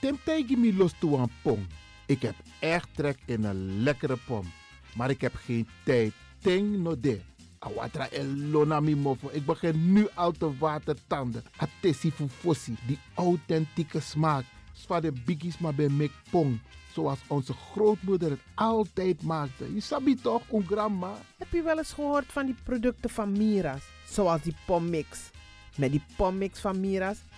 Tim mi los toe aan pom. Ik heb echt trek in een lekkere pom. Maar ik heb geen tijd. Ting no de. Awatra elona mofo. Ik begin nu al te watertanden. Atesi fufosi. Die authentieke smaak. Zwa de biggies maar bij mek. Zoals onze grootmoeder het altijd maakte. Je sabi toch, een grandma? Heb je wel eens gehoord van die producten van Mira's? Zoals die pommix. Met die pommix van Mira's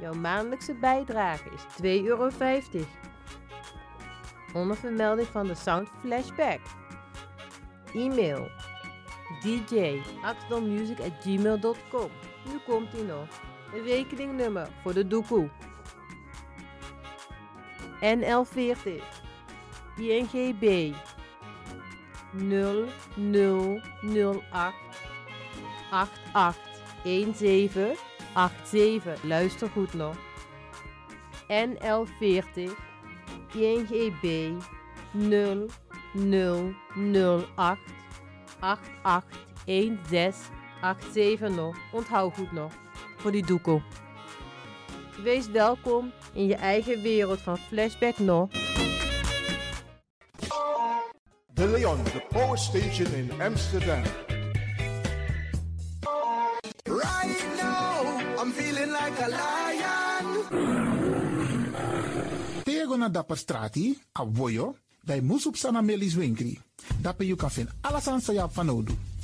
Jouw maandelijkse bijdrage is 2,50 euro. Onder vermelding van de Sound Flashback. E-mail djaxdonmusic.gmail.com Nu komt ie nog. Een rekeningnummer voor de doekoe. NL40 INGB 0008 881787. Luister goed nog. NL40 INGB 0008 881687 nog. Onthoud goed nog. Voor die doekoe. Wees welkom in je eigen wereld van Flashback nog. De Leon, the power station in Amsterdam. Na dapper strati, a voyo, bij Moesop Sana Melis Winkri. Dapper you kan vinden alles aan Sayap van Odu.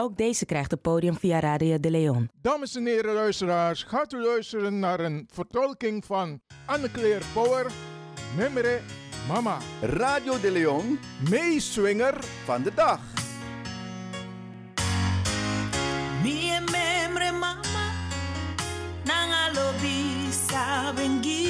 Ook deze krijgt het podium via Radio de Leon. Dames en heren luisteraars, gaat u luisteren naar een vertolking van Anne-Claire Power, Memre Mama. Radio de Leon, meeswinger van de dag. Mi memre mama nanga lobi sabengi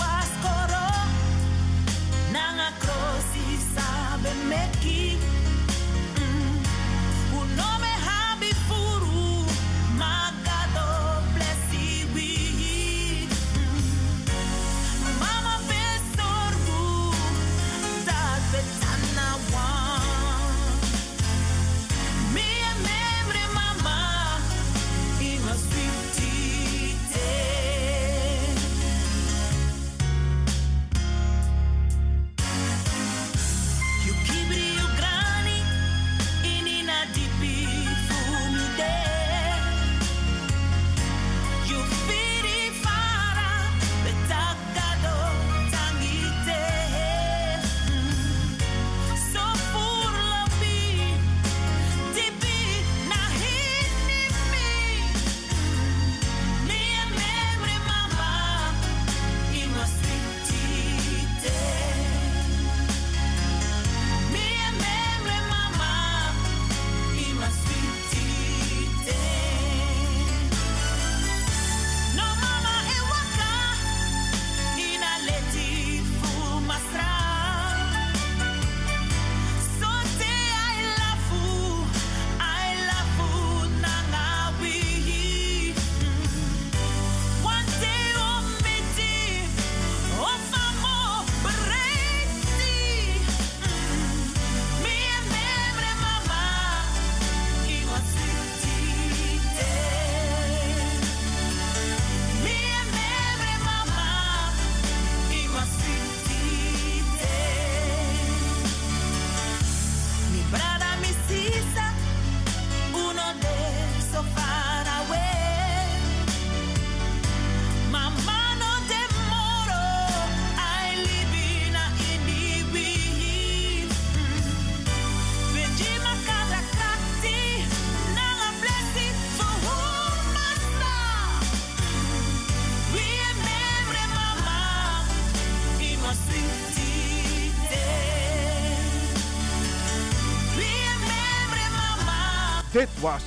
Dit was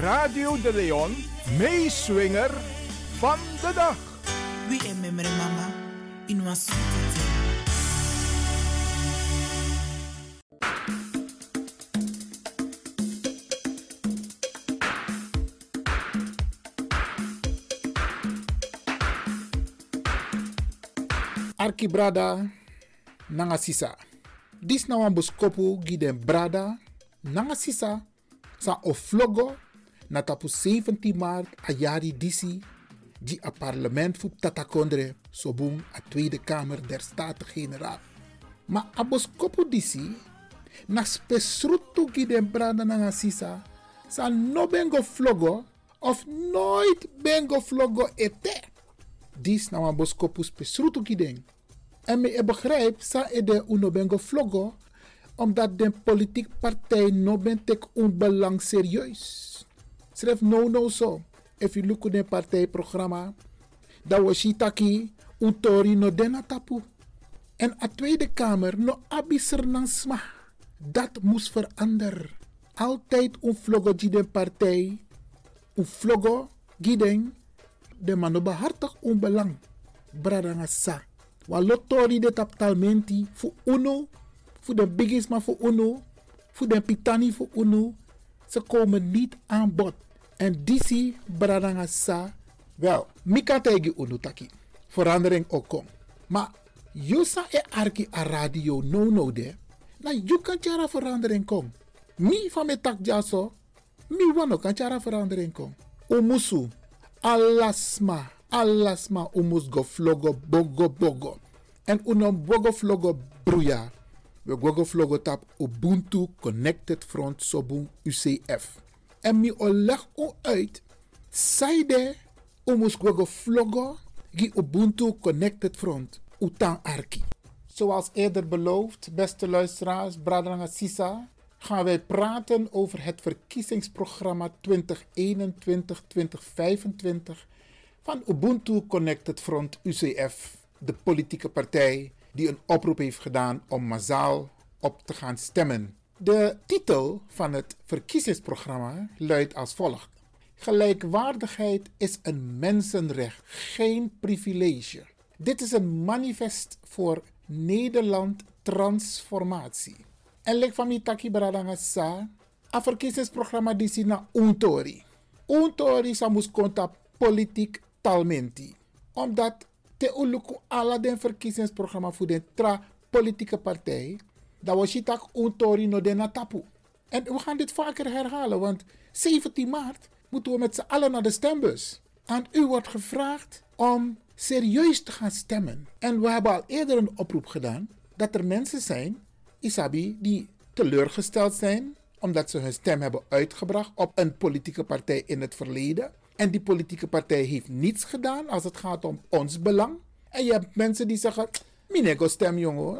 Radio de Leon, meeswinger van de dag. We memory mama, in day. Arki brada nanga sisa. Dis na wan boskopu gi den brada nanga sisa sa oflogo na tapu 17 maart a jari disi di a parlement fu tatakondre sobung a Tweede Kamer der Staten-Generaal. Ma a boskopu disi na spesrutu gi den brada nanga sisa sa no bengo flogo of nooit bengo flogo ete. Dis na wan boskopu spesrutu gi den. En me e begrijp sa e de uno bengo flogo omdat de politiek partij no ben tek un belang serieus. Schrijf no no so. If you look at the partijprogramma, dat was shitaki no dena tapu. En a Tweede Kamer no abiser sma. Dat moest veranderen. Altijd vlogo die de partij, un vlogo giden, de man no behartig un belang. Bradanga sa. Wa lotori de taptalmenti fu uno voor de biggies, maar voor UNO, voor de pitani voor UNO. Ze komen niet aan bod. En disi bradanga sa, wel, mika UNO taki. Verandering ook kom. Maar Yusa e arki a radio no no de. Na you kan chara verandering kom. Mi van me tak jaso. Mi wano kan verandering kom. Umusu. Alasma. Alasma umus go flogo bogo bogo. En uno bogo flogo bruya. We gogo vlogo tap Ubuntu Connected Front Sobun UCF. En mi oleg u uit. Saide umus gogo vlogo gi Ubuntu Connected Front. Utang Arki. Zoals eerder beloofd, beste luisteraars, Bradrang Sisa, gaan wij praten over het verkiezingsprogramma 2021-2025 van Ubuntu Connected Front UCF, de politieke partij die een oproep heeft gedaan om massaal op te gaan stemmen. De titel van het verkiezingsprogramma luidt als volgt: Gelijkwaardigheid is een mensenrecht, geen privilege. Dit is een manifest voor Nederland transformatie. En lek van mi taki bradanga sa, a verkiezingsprogramma disi na untori. Untori sa mus konta politiek talmenti. Omdat te uluku ala den verkiezingsprogramma voor de tra politieke partij, dat was untori de natapu. En we gaan dit vaker herhalen, want 17 maart moeten we met z'n allen naar de stembus. Aan u wordt gevraagd om serieus te gaan stemmen. En we hebben al eerder een oproep gedaan dat er mensen zijn, Isabi, die teleurgesteld zijn omdat ze hun stem hebben uitgebracht op een politieke partij in het verleden. En die politieke partij heeft niets gedaan als het gaat om ons belang. En je hebt mensen die zeggen, minego stem jongen.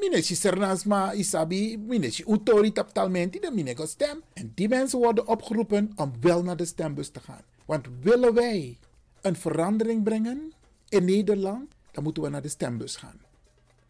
Minechi sernasma isabi, minechi utori taptalmenti, de minego stem. En die mensen worden opgeroepen om wel naar de stembus te gaan. Want willen wij een verandering brengen in Nederland, dan moeten we naar de stembus gaan.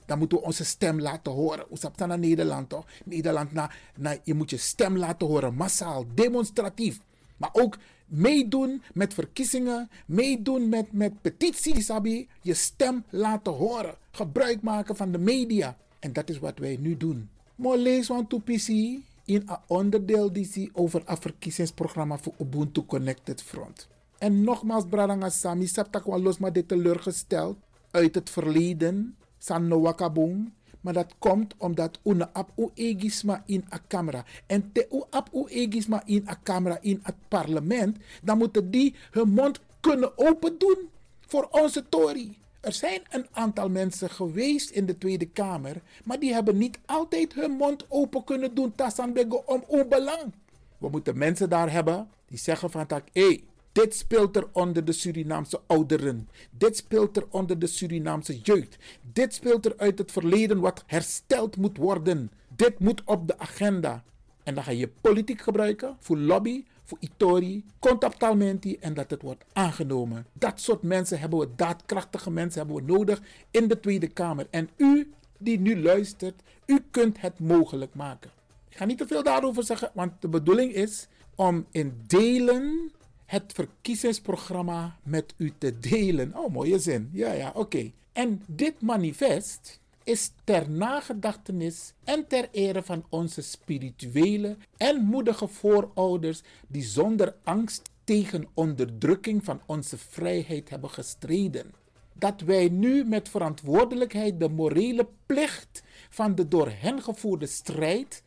Dan moeten we onze stem laten horen. Oesap naar Nederland toch? Nederland, na, na, je moet je stem laten horen, massaal, demonstratief. Maar ook meedoen met verkiezingen, meedoen met, met petities, Sabi. Je stem laten horen. Gebruik maken van de media. En dat is wat wij nu doen. Maar lees want to PC in een onderdeel die over een verkiezingsprogramma voor Ubuntu Connected Front. En nogmaals, Bradanga Sami, septak wel los maar dit teleurgesteld uit het verleden. San no wakabung. Maar dat komt omdat una ap u egisma in a camera. En te u ap u egisma in a camera in het parlement. Dan moeten die hun mond kunnen open doen voor onze Tory. Er zijn een aantal mensen geweest in de Tweede Kamer. Maar die hebben niet altijd hun mond open kunnen doen. Tassan om onbelang. We moeten mensen daar hebben die zeggen van tak. Hey, dit speelt er onder de Surinaamse ouderen. Dit speelt er onder de Surinaamse jeugd. Dit speelt er uit het verleden wat hersteld moet worden. Dit moet op de agenda. En dan ga je politiek gebruiken voor lobby, voor itori, contactalmenti en dat het wordt aangenomen. Dat soort mensen hebben we, daadkrachtige mensen hebben we nodig in de Tweede Kamer. En u die nu luistert, u kunt het mogelijk maken. Ik ga niet te veel daarover zeggen, want de bedoeling is om in delen het verkiezingsprogramma met u te delen. Oh, mooie zin. Ja, ja, oké. En dit manifest is ter nagedachtenis en ter ere van onze spirituele en moedige voorouders die zonder angst tegen onderdrukking van onze vrijheid hebben gestreden. dat wij nu met verantwoordelijkheid de morele plicht van de door hen gevoerde strijd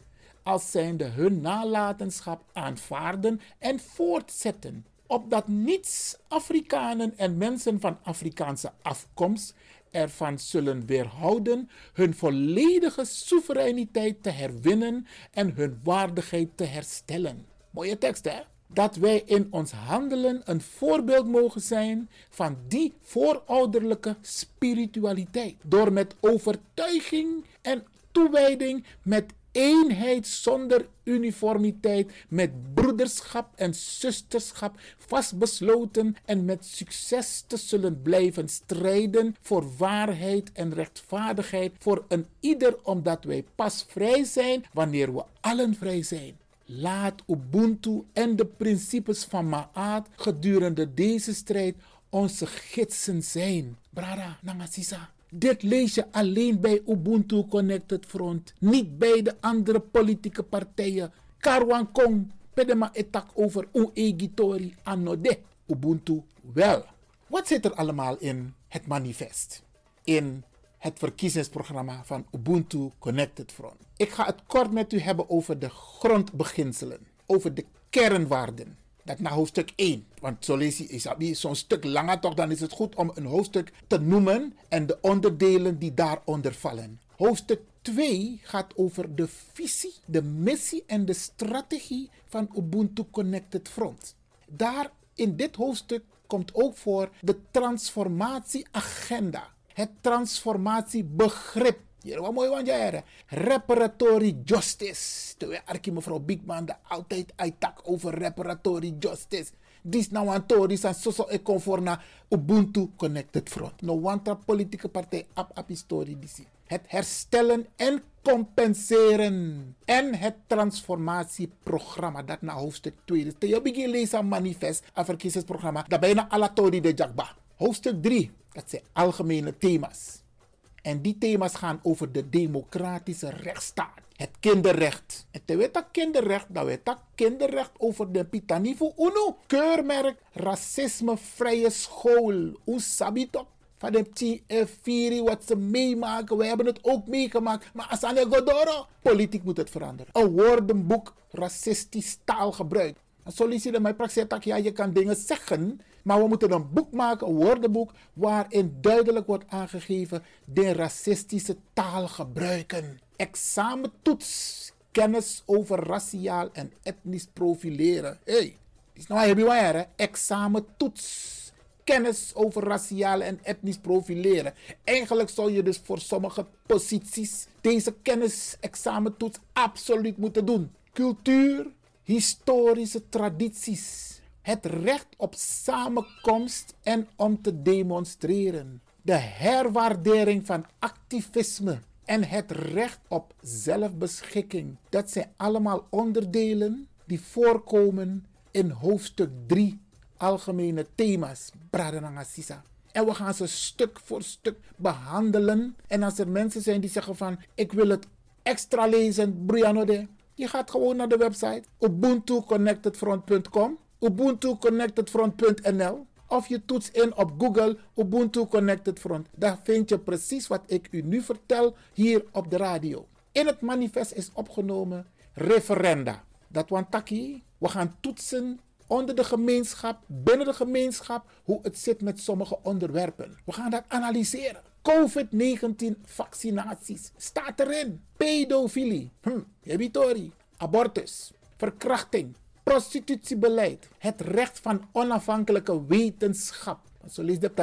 als zijnde hun nalatenschap aanvaarden en voortzetten. Opdat niets Afrikanen en mensen van Afrikaanse afkomst ervan zullen weerhouden hun volledige soevereiniteit te herwinnen en hun waardigheid te herstellen. Mooie tekst, hè? Dat wij in ons handelen een voorbeeld mogen zijn van die voorouderlijke spiritualiteit. Door met overtuiging en toewijding, met eenheid zonder uniformiteit, met broederschap en zusterschap vastbesloten en met succes te zullen blijven strijden voor waarheid en rechtvaardigheid voor een ieder, omdat wij pas vrij zijn wanneer we allen vrij zijn. Laat Ubuntu en de principes van Maat gedurende deze strijd onze gidsen zijn. Brada, Nangasisa. Dit lees je alleen bij Ubuntu Connected Front, niet bij de andere politieke partijen. Karwan Kong, pedema etak over Uegitori anode. Ubuntu wel. Wat zit er allemaal in het manifest? In het verkiezingsprogramma van Ubuntu Connected Front. Ik ga het kort met u hebben over de grondbeginselen, over de kernwaarden. Dat naar hoofdstuk 1. Want zo lees je is zo'n stuk langer toch, dan is het goed om een hoofdstuk te noemen en de onderdelen die daaronder vallen. Hoofdstuk 2 gaat over de visie, de missie en de strategie van Ubuntu Connected Front. Daar in dit hoofdstuk komt ook voor de transformatieagenda het transformatiebegrip. Hier, wat mooi want jij Reparatory justice. Terwijl Arkie mevrouw Bigman de altijd uittak over reparatory justice. Dis nou aan Tories en zo ik conform naar Ubuntu Connected Front. No wantra politieke partij ap ap historie disi. Het herstellen en compenseren. En het transformatieprogramma. Dat naar hoofdstuk 2. Dus je begint lezen manifest. Een verkiezingsprogramma. Dat bijna alle Tory de Jakba. Hoofdstuk 3. Dat zijn algemene thema's. En die thema's gaan over de democratische rechtsstaat. Het kinderrecht. En te weten kinderrecht, dat weet dat kinderrecht over de Pitanivo Uno. Keurmerk racismevrije school. Hoe sabitok? Van de TF4, wat ze meemaken. We hebben het ook meegemaakt. Maar Asane Godoro. Politiek moet het veranderen. Een woordenboek racistisch taalgebruik. En solliciteer mijn praktijk, ja, je kan dingen zeggen maar we moeten een boek maken, een woordenboek, waarin duidelijk wordt aangegeven de racistische taal gebruiken. Examentoets, kennis over raciaal en etnisch profileren. Hé, hey, is nou waar, Examentoets kennis over raciaal en etnisch profileren. Eigenlijk zou je dus voor sommige posities deze kennis-examentoets absoluut moeten doen. Cultuur, historische tradities, het recht op samenkomst en om te demonstreren, de herwaardering van activisme en het recht op zelfbeschikking. Dat zijn allemaal onderdelen die voorkomen in hoofdstuk 3, algemene thema's, Bradanangasisa. En we gaan ze stuk voor stuk behandelen. En als er mensen zijn die zeggen van, ik wil het extra lezen, Brianode, je gaat gewoon naar de website ubuntuconnectedfront.com ubuntuconnectedfront.nl of je toetst in op Google Ubuntu Connected Front. Daar vind je precies wat ik u nu vertel hier op de radio. In het manifest is opgenomen referenda. Dat want taki, we gaan toetsen onder de gemeenschap, binnen de gemeenschap, hoe het zit met sommige onderwerpen. We gaan dat analyseren. COVID-19 vaccinaties staat erin. Pedofilie, hm, abortus, verkrachting, prostitutiebeleid, het recht van onafhankelijke wetenschap. Zo de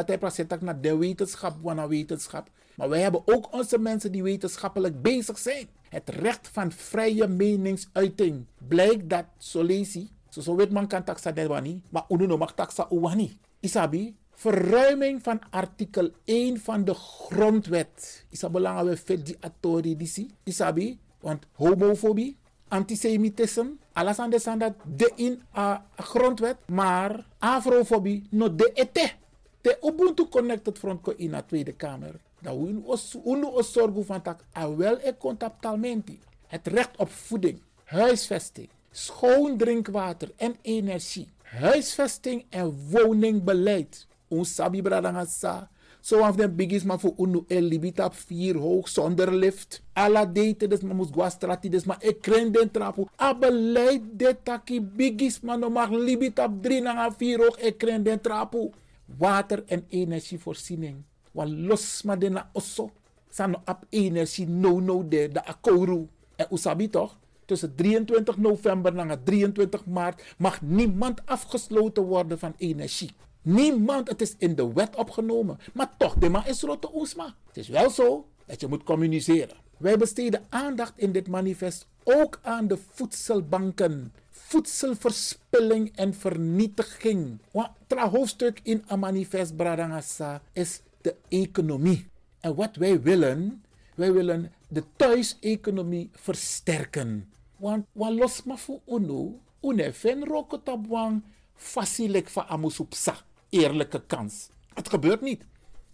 naar de wetenschap, van wetenschap. Maar wij hebben ook onze mensen die wetenschappelijk bezig zijn. Het recht van vrije meningsuiting. Blijkt dat, zo lees je, zo, zo weet man kan taxa wani, maar uno mag taxa uwani. Isabi, verruiming van artikel 1 van de grondwet. Is belangrijk vet die atori. Isabi, want homofobie, antisemitisme, alles aan de in a grondwet, maar afrofobie no de ete. De Ubuntu Connected Front ko in de Tweede Kamer. Dat we unu zorgen van tak a wel e contactalmenti. Het recht op voeding, huisvesting, schoon drinkwater en energie, huisvesting en woningbeleid. Ons sabi bradangasa, Zo af den bigis maar voor unu el libita vier hoog zonder lift. Alla date dus maar moest guastrati maar ik kren den trapu. A beleid de taki bigis maar no mag libita drie na vier hoog ik kren den trapu. Water en energievoorziening. Wa los maar de na osso. Sano ap energie no no de de akoru. En usabi toch? Tussen 23 november en 23 maart mag niemand afgesloten worden van energie. Niemand, het is in de wet opgenomen. Maar toch, de is rotte oesma. Het is wel zo dat je moet communiceren. Wij besteden aandacht in dit manifest ook aan de voedselbanken. Voedselverspilling en vernietiging. Het hoofdstuk in een manifest Bradangasa is de economie. En wat wij willen, wij willen de thuiseconomie versterken. Want wat los maar voor uno, une ven rokotabwang facilik van amusupsa. Eerlijke kans. Het gebeurt niet.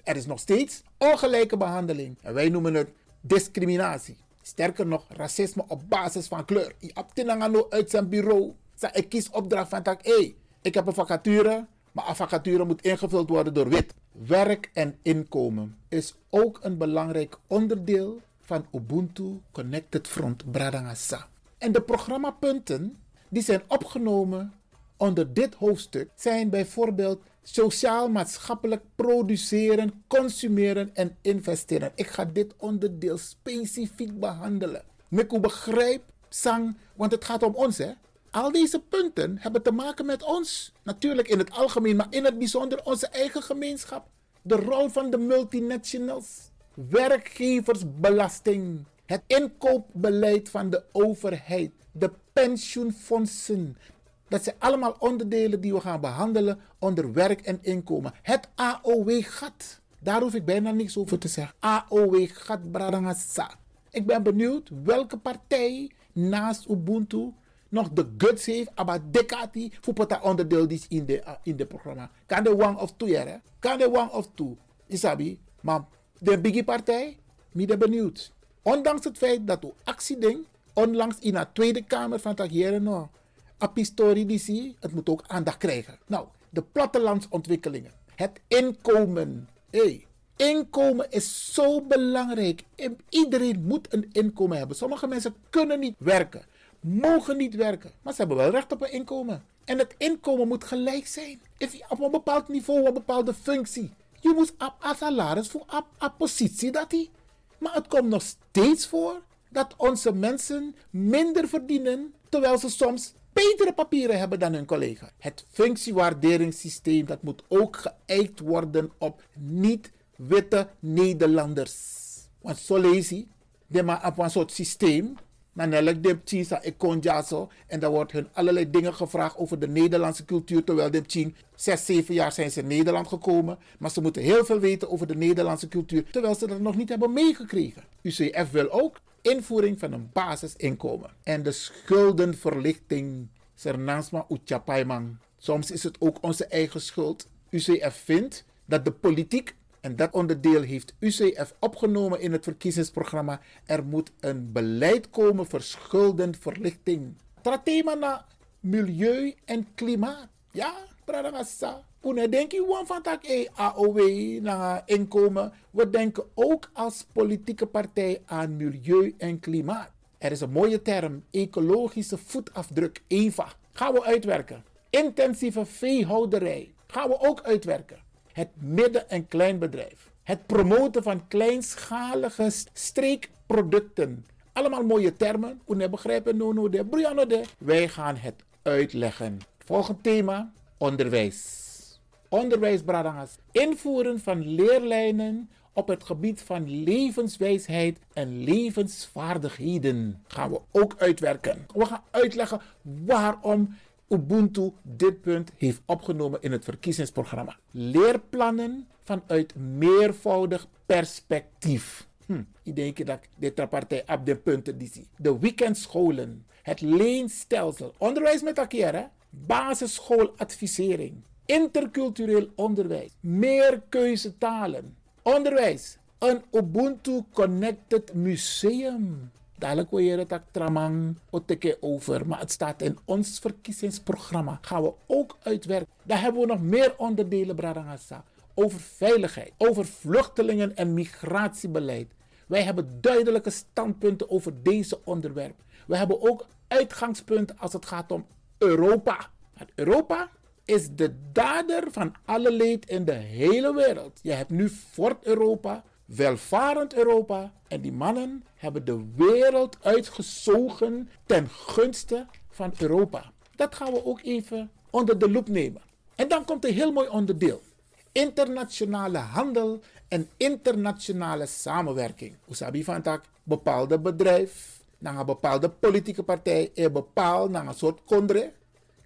Er is nog steeds ongelijke behandeling. En wij noemen het discriminatie. Sterker nog, racisme op basis van kleur. Abtinangano uit zijn bureau. Ik kies opdracht van tak, hé, ik heb een vacature, maar een vacature moet ingevuld worden door wit. Werk en inkomen is ook een belangrijk onderdeel van Ubuntu Connected Front Bradangasa. En de programmapunten die zijn opgenomen onder dit hoofdstuk zijn bijvoorbeeld sociaal-maatschappelijk produceren, consumeren en investeren. Ik ga dit onderdeel specifiek behandelen. Miku begrijp, sang, want het gaat om ons hè. Al deze punten hebben te maken met ons. Natuurlijk in het algemeen, maar in het bijzonder onze eigen gemeenschap. De rol van de multinationals. Werkgeversbelasting. Het inkoopbeleid van de overheid. De pensioenfondsen. Dat zijn allemaal onderdelen die we gaan behandelen onder werk en inkomen. Het AOW-gat. Daar hoef ik bijna niks over te zeggen. AOW-gat Bradangasa. Ik ben benieuwd welke partij naast Ubuntu nog de guts heeft, maar dekati voor dat onderdeel is in de, uh, in de programma. Kan de one of two, hè? Kan de one of two. Isabi, maar de biggie partij, ben benieuwd. Ondanks het feit dat u actieding onlangs in de Tweede Kamer van no, apistori die zie, het moet ook aandacht krijgen. Nou, de plattelandsontwikkelingen, het inkomen. Hey, inkomen is zo belangrijk. Iedereen moet een inkomen hebben. Sommige mensen kunnen niet werken mogen niet werken. Maar ze hebben wel recht op een inkomen. En het inkomen moet gelijk zijn. Op een bepaald niveau, een bepaalde functie. Je moet op salaris voor een positie dat hij. Maar het komt nog steeds voor dat onze mensen minder verdienen, terwijl ze soms betere papieren hebben dan hun collega. Het functiewaarderingssysteem dat moet ook geëikt worden op niet-witte Nederlanders. Want zo lees je, maar op een soort systeem dan elk de. En dan wordt hun allerlei dingen gevraagd over de Nederlandse cultuur. Terwijl de tien, zes, zeven jaar zijn ze in Nederland gekomen. Maar ze moeten heel veel weten over de Nederlandse cultuur. Terwijl ze dat nog niet hebben meegekregen. UCF wil ook invoering van een basisinkomen. En de schuldenverlichting. Soms is het ook onze eigen schuld. UCF vindt dat de politiek en dat onderdeel heeft UCF opgenomen in het verkiezingsprogramma. Er moet een beleid komen voor schuldenverlichting. thema na milieu en klimaat. Ja, Pradagasa. Toen denk je van tak e AOW na inkomen. We denken ook als politieke partij aan milieu en klimaat. Er is een mooie term, ecologische voetafdruk, EVA. Gaan we uitwerken. Intensieve veehouderij. Gaan we ook uitwerken het midden- en kleinbedrijf. Het promoten van kleinschalige streekproducten. Allemaal mooie termen. Hoe begrijpen no no de de. Wij gaan het uitleggen. Volgend thema: onderwijs. Onderwijs, Bradangas. Invoeren van leerlijnen op het gebied van levenswijsheid en levensvaardigheden gaan we ook uitwerken. We gaan uitleggen waarom Ubuntu dit punt heeft opgenomen in het verkiezingsprogramma. Leerplannen vanuit meervoudig perspectief. Hm, ik denk dat dit partij op de punten die zie. De weekendscholen, het leenstelsel, onderwijs met elkaar, basisschooladvisering, intercultureel onderwijs, meer talen, onderwijs, een Ubuntu Connected Museum. Dadelijk wil je het tramang oteke over. Maar het staat in ons verkiezingsprogramma. Gaan we ook uitwerken. Daar hebben we nog meer onderdelen, Bradangasa. over veiligheid, over vluchtelingen en migratiebeleid. Wij hebben duidelijke standpunten over deze onderwerpen. We hebben ook uitgangspunten als het gaat om Europa. Want Europa is de dader van alle leed in de hele wereld. Je hebt nu Fort Europa, welvarend Europa. En die mannen hebben de wereld uitgezogen ten gunste van Europa. Dat gaan we ook even onder de loep nemen. En dan komt een heel mooi onderdeel. Internationale handel en internationale samenwerking. Usabi van tak bepaalde bedrijf, naar een bepaalde politieke partij, een bepaald naar een soort kondre,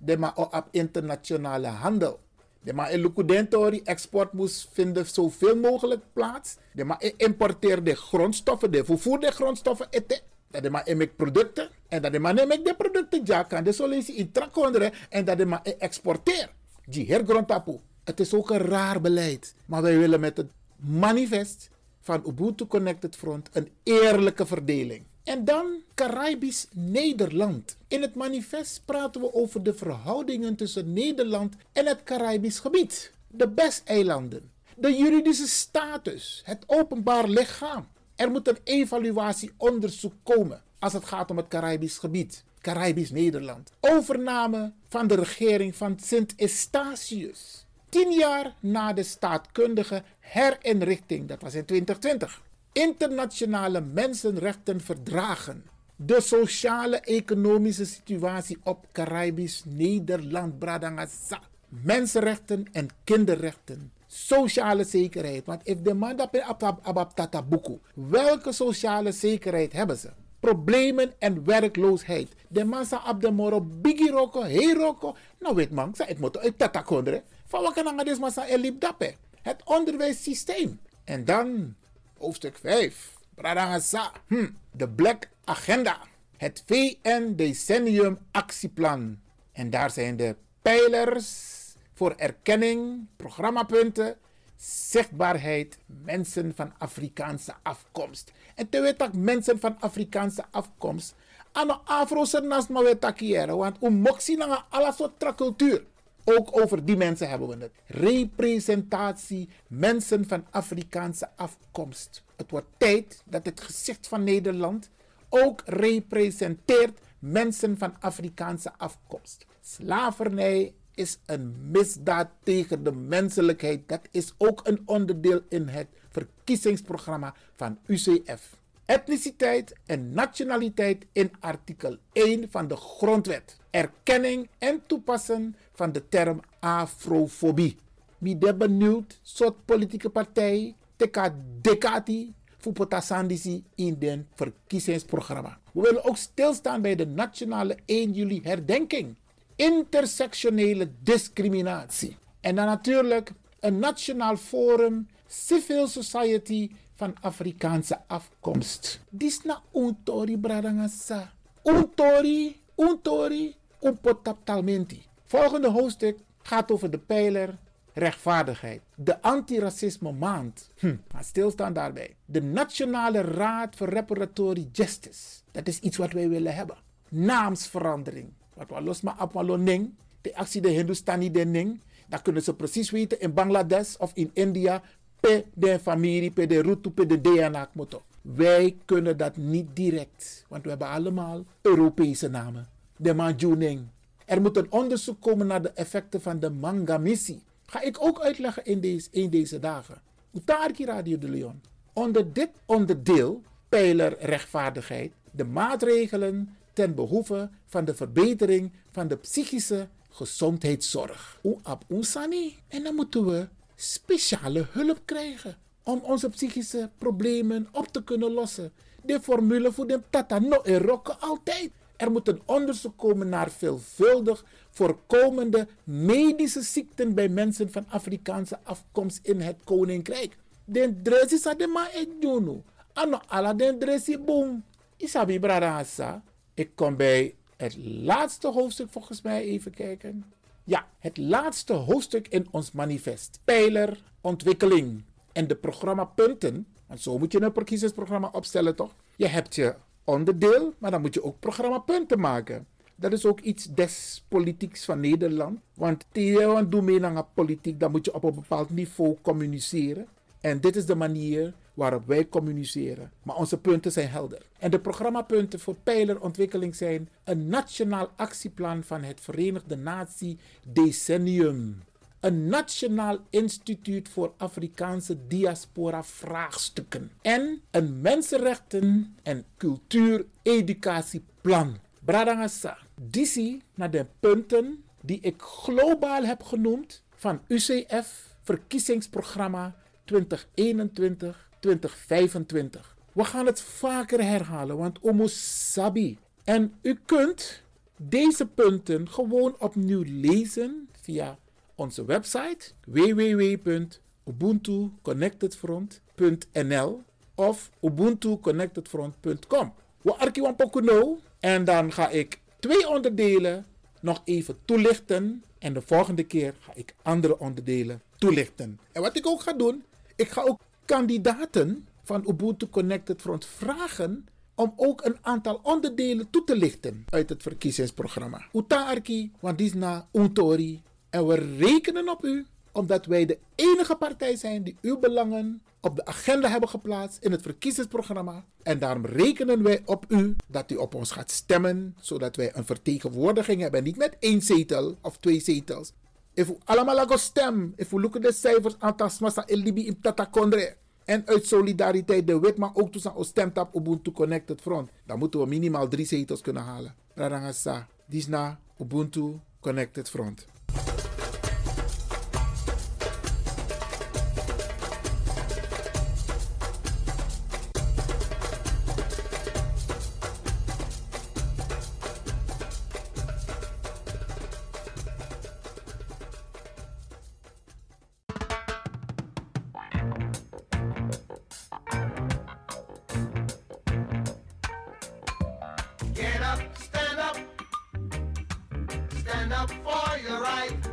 de maar op internationale handel. De maar in Lukudentori export moest vinden zoveel mogelijk plaats. De maar importeer de grondstoffen, de vervoer de grondstoffen eten. Dat de in producten en dat de maar neem de producten ja kan de solutie in trakonderen en dat de maar exporteer. Die hergrondtapu. Het is ook een raar beleid. Maar wij willen met het manifest van Ubuntu Connected Front een eerlijke verdeling. En dan Caribisch Nederland. In het manifest praten we over de verhoudingen tussen Nederland en het Caribisch gebied. De BES-eilanden, de juridische status, het openbaar lichaam. Er moet een evaluatieonderzoek komen als het gaat om het Caribisch gebied. Caribisch Nederland. Overname van de regering van Sint Eustatius. Tien jaar na de staatkundige herinrichting, dat was in 2020 internationale mensenrechtenverdragen, de sociale-economische situatie op Caribisch Nederland, Bradangasa, mensenrechten en kinderrechten, sociale zekerheid. Want if de man dat abab buku, welke sociale zekerheid hebben ze? Problemen en werkloosheid. De massa op de moro bigi roko, hey roko. Nou weet man, het moet uit tata kondre. Van wat kan aan deze massa elip dappe? Het onderwijssysteem. En dan hoofdstuk 5. Bradangasa. Hm. De Black Agenda. Het VN Decennium Actieplan. En daar zijn de pijlers voor erkenning, programmapunten, zichtbaarheid, mensen van Afrikaanse afkomst. En te weten dat mensen van Afrikaanse afkomst aan de Afro naast maar weten want om moxie naar alle soort cultuur. Ook over die mensen hebben we het. Representatie mensen van Afrikaanse afkomst. Het wordt tijd dat het gezicht van Nederland ook representeert mensen van Afrikaanse afkomst. Slavernij is een misdaad tegen de menselijkheid. Dat is ook een onderdeel in het verkiezingsprogramma van UCF. Etniciteit en nationaliteit in artikel 1 van de Grondwet. Erkenning en toepassen van de term afrofobie. Wie de benieuwd soort politieke partij teka dekati voor in den verkiezingsprogramma. We willen ook stilstaan bij de nationale 1 juli herdenking. Intersectionele discriminatie. En dan natuurlijk een nationaal forum, civil society van Afrikaanse afkomst. Disna untori bradangasa. Untori, untori, unpotaptalmenti. Volgende hoofdstuk gaat over de pijler rechtvaardigheid. De antiracisme maand. Hm, stilstaan daarbij. De Nationale Raad voor Reparatory Justice. Dat is iets wat wij willen hebben. Naamsverandering. Wat we los maar ning. De actie de Hindustani de ning. Kunnen ze precies weten in Bangladesh of in India. Pe de familie, pe de route, pe de DNA. Wij kunnen dat niet direct. Want we hebben allemaal Europese namen. De Manjuning. Er moet een onderzoek komen naar de effecten van de mangamissie. Ga ik ook uitleggen in deze, in deze dagen. Utarki Radio de Leon. Onder dit onderdeel, pijler rechtvaardigheid, de maatregelen ten behoeve van de verbetering van de psychische gezondheidszorg. Oeap oesani. En dan moeten we speciale hulp krijgen om onze psychische problemen op te kunnen lossen. De formule voor de tata no erokken altijd. Er moet een onderzoek komen naar veelvuldig voorkomende medische ziekten bij mensen van Afrikaanse afkomst in het Koninkrijk. Den dresi sa de ma. Ano ala den dresi boom. Isabi. Ik kom bij het laatste hoofdstuk volgens mij even kijken. Ja, het laatste hoofdstuk in ons manifest. Pijler ontwikkeling. En de programmapunten. Want zo moet je een verkiezingsprogramma opstellen toch? Je hebt je onderdeel, maar dan moet je ook programmapunten maken. Dat is ook iets des politieks van Nederland. Want tegen doe mee politiek, dan moet je op een bepaald niveau communiceren. En dit is de manier waarop wij communiceren. Maar onze punten zijn helder. En de programmapunten voor pijlerontwikkeling zijn een nationaal actieplan van het Verenigde Natie Decennium. Een nationaal instituut voor Afrikaanse diaspora vraagstukken. En een mensenrechten- en cultuur-educatieplan. Bradangasa. Disi naar de punten die ik globaal heb genoemd van UCF verkiezingsprogramma 2021 2025. We gaan het vaker herhalen, want Omo Sabi. En u kunt deze punten gewoon opnieuw lezen via onze website www.ubuntuconnectedfront.nl of ubuntuconnectedfront.com. We pokuno en dan ga ik twee onderdelen nog even toelichten en de volgende keer ga ik andere onderdelen toelichten. En wat ik ook ga doen, ik ga ook kandidaten van Ubuntu Connected Front vragen om ook een aantal onderdelen toe te lichten uit het verkiezingsprogramma. Utaarki, want die is na Untori. En we rekenen op u, omdat wij de enige partij zijn die uw belangen op de agenda hebben geplaatst in het verkiezingsprogramma. En daarom rekenen wij op u dat u op ons gaat stemmen, zodat wij een vertegenwoordiging hebben. Niet met één zetel of twee zetels, If we allemaal laten stem, if we look at de cijfers, aantal smasa elibi in tatakondre. En uit solidariteit de wet, maar ook toen ze stemt op Ubuntu Connected Front. Dan moeten we minimaal drie zetels kunnen halen. Radangasa, Disna, Ubuntu Connected Front. Up for your right.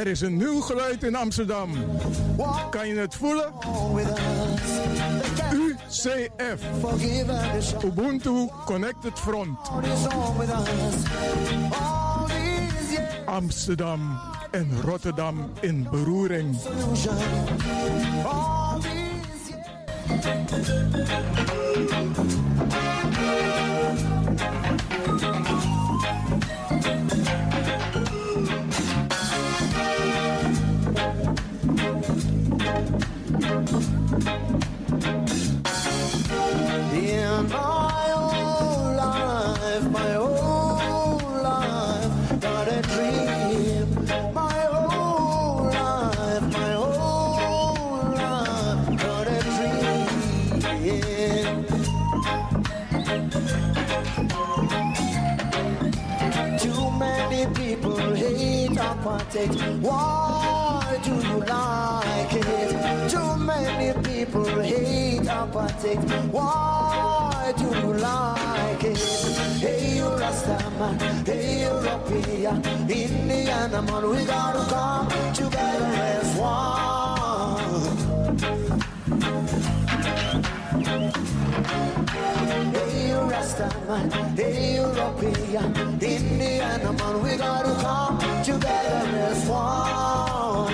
Er is een nieuw geluid in Amsterdam. Kan je het voelen? UCF. Ubuntu Connected Front. Amsterdam en Rotterdam in beroering. Apartheid. Why do you like it? Too many people hate apartheid. Why do you like it? Hey, you Rastaman, hey, European, Indiana man, we gotta come together as one. Hey, Rastaman, hey, European, Indiana man, we gotta come together as one.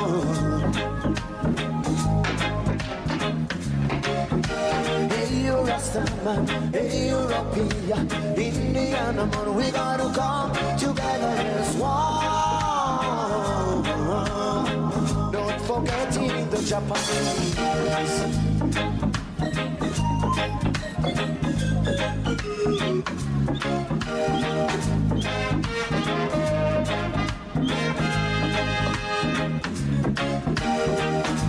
Hey, Rastaman, hey, European, Indiana man, we gotta come together as one. Don't forget the Japanese. Thank you.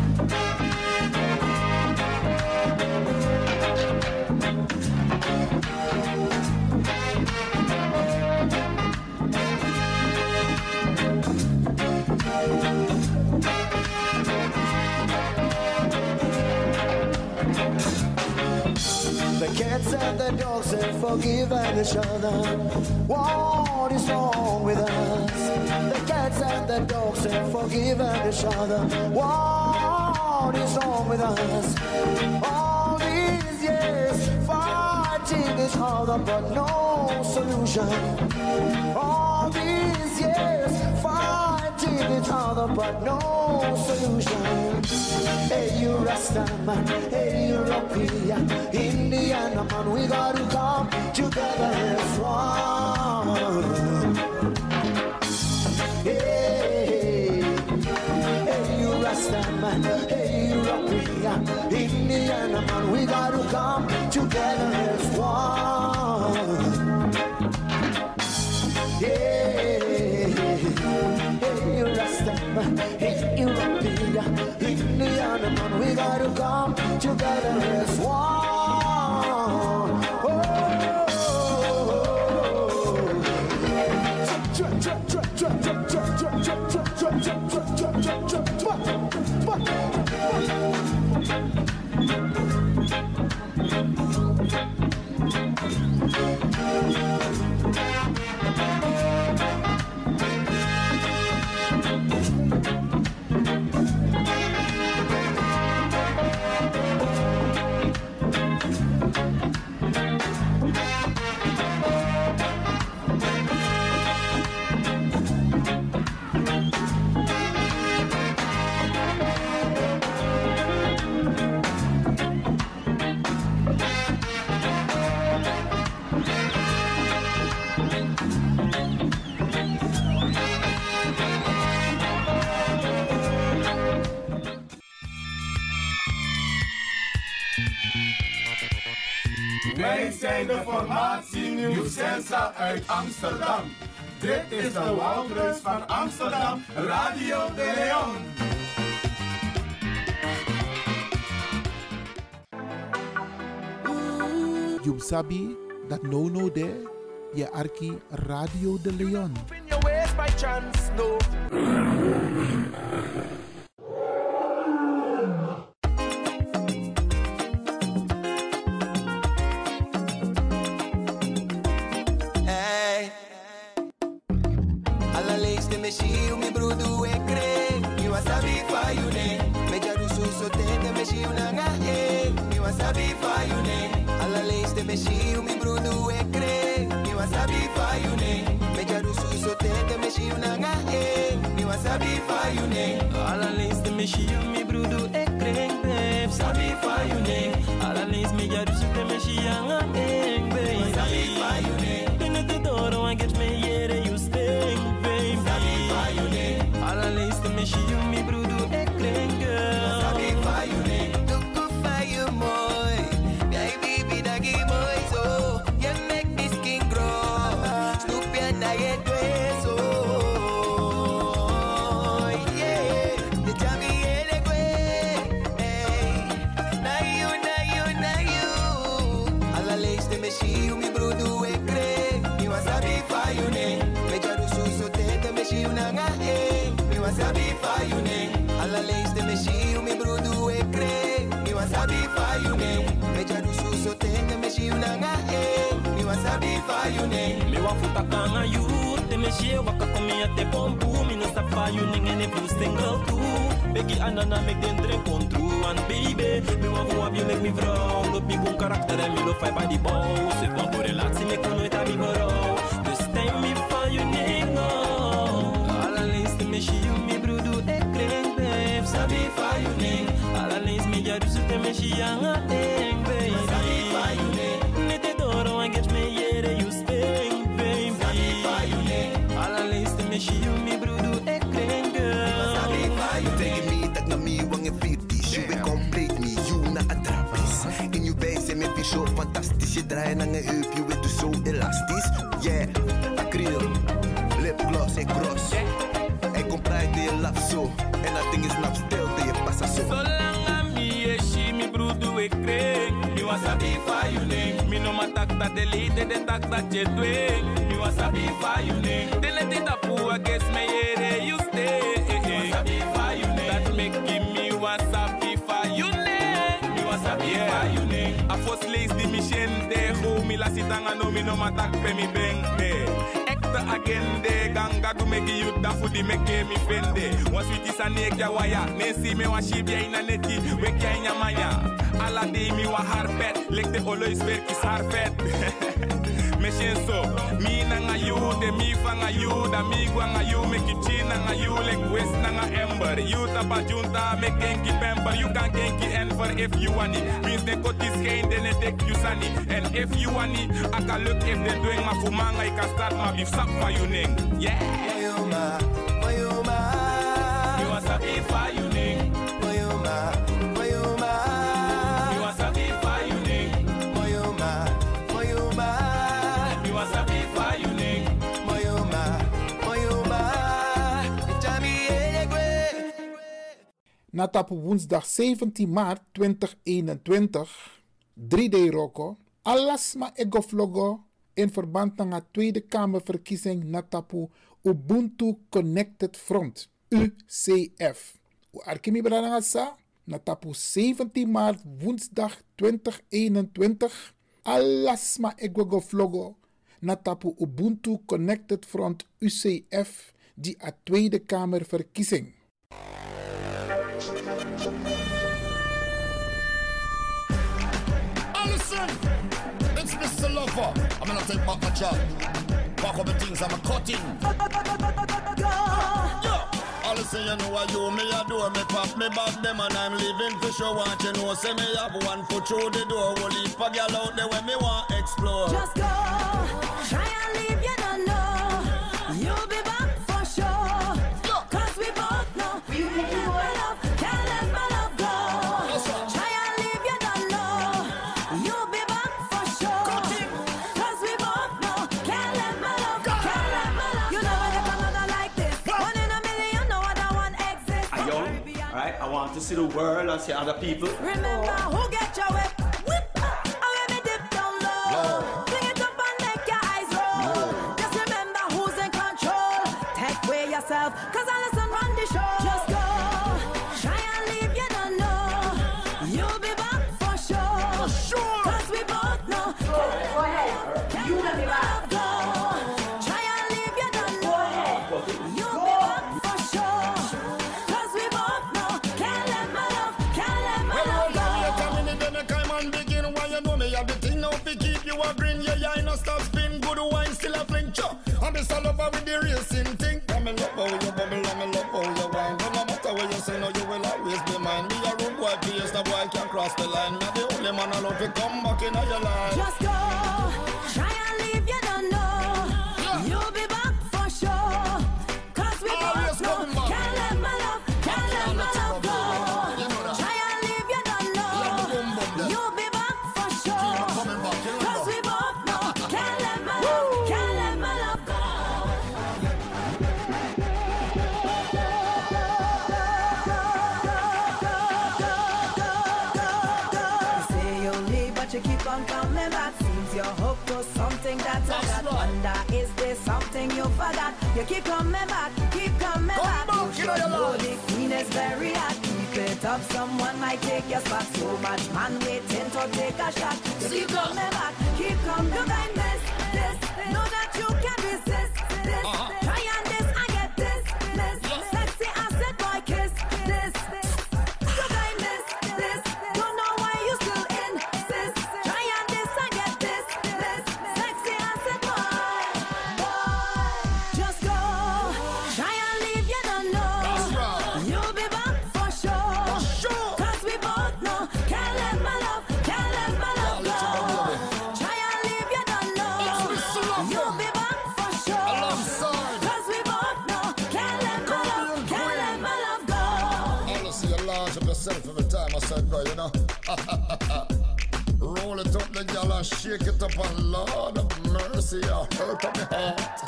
And the dogs have forgiven each other. What is wrong with us? The cats and the dogs have forgiven each other. What is wrong with us? All these years fighting each other, but no solution. All these each other, but no solution. Hey, you Rastaman, hey, European, Indiana man, we gotta come together as one. Hey, hey, hey, European, Indiana man, we gotta come together as one. Yeah, together Wij zijn de formatie Nieuw Sensa uit Amsterdam. Dit is de Woudreus van Amsterdam, Radio de Leon. You sabi that no no there, je arki Radio de Leon. Wasabi fa you ne Me wa futa kanga you Te me shie waka komi a te pompu Mi no sa fa you ning en e blue single too. Begi anana make den drink on true And baby. Me wa fu ab you make me vrouw Loop me bon karakter en me lo fai by the bow Se van voor relatie me kon nooit aan me berouw Dus stem me van you ning no Allerleens te me shie you me broedu e kring babe. Sabi fa you ning Allerleens me jadu su te me shie anga eng zo fantastisch. Je draait naar een heup, je weet dus zo elastisch. Yeah, acryl, lipgloss en cross Ik kom praten je laf zo. En dat ding is nap stil, je passa zo. Solanga mi e shi mi brudu e kring Mi wa sabi fa you ning Mi no ma tak ta delete de tak ta je dwing Mi wa sabi fa you ning De it up who I guess me here you stay fos lees di mi de Go mi la sitanga no mi no ma tak pe mi de Ekte agende ganga gu meki yut da fudi meke mi fende Wa switi sa nek ya waya Nesi me wa shib ya ina neti Wek ya inya maya. Ala de mi wa harpet Lek de olois verkis harpet Me shen so Mi na nga yu de mi fa nga yu Da mi gwa nga yu Meki chi na nga yu Lek west na nga ember You tapa junta me kenki pemper You kan kenki enver if you want it. Means de kotis geen de ne tek you sani And if you want it Aka look if de doing ma fumanga I can start ma beef sap for you ning Yeah. Mayuma, Mayuma. You want sabi for you Na tapu woensdag 17 maart 2021, 3D Roko, alasma egoflogo in verband met de Tweede Kamerverkiezing na tapu Ubuntu Connected Front, UCF. U arkimi sa, na tapu 17 maart woensdag 2021, alasma egoflogo na tapu Ubuntu Connected Front UCF, die a Tweede Kamerverkiezing. It's Mr. Lover. I'm gonna take back my job. Pack up the things I'm a cutting. Yeah. All listen, you know what you me a do me pop me back them and I'm living for sure. Want you know, say me have one foot through the door. Will leave a girl out there when me want explore. Just go, try and leave, you want to see the world and see other people. Remember who get your whip, walking your life. Just go. remember that. You keep coming back, keep coming Come back. back you know your love. the queen is very hot. Keep it up, someone might take your spot. So much man waiting to take a shot. You keep coming back, keep coming back. I shake it up, and Lord of mercy, I hurt my heart.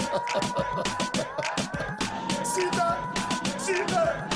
see that? See that?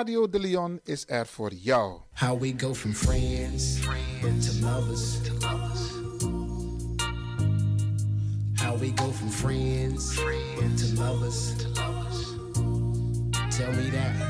Radio De Leon is er voor jou. How we go from friends, friends to lovers. To lovers. How we go from friends, friends to lovers. To lovers. Tell me that.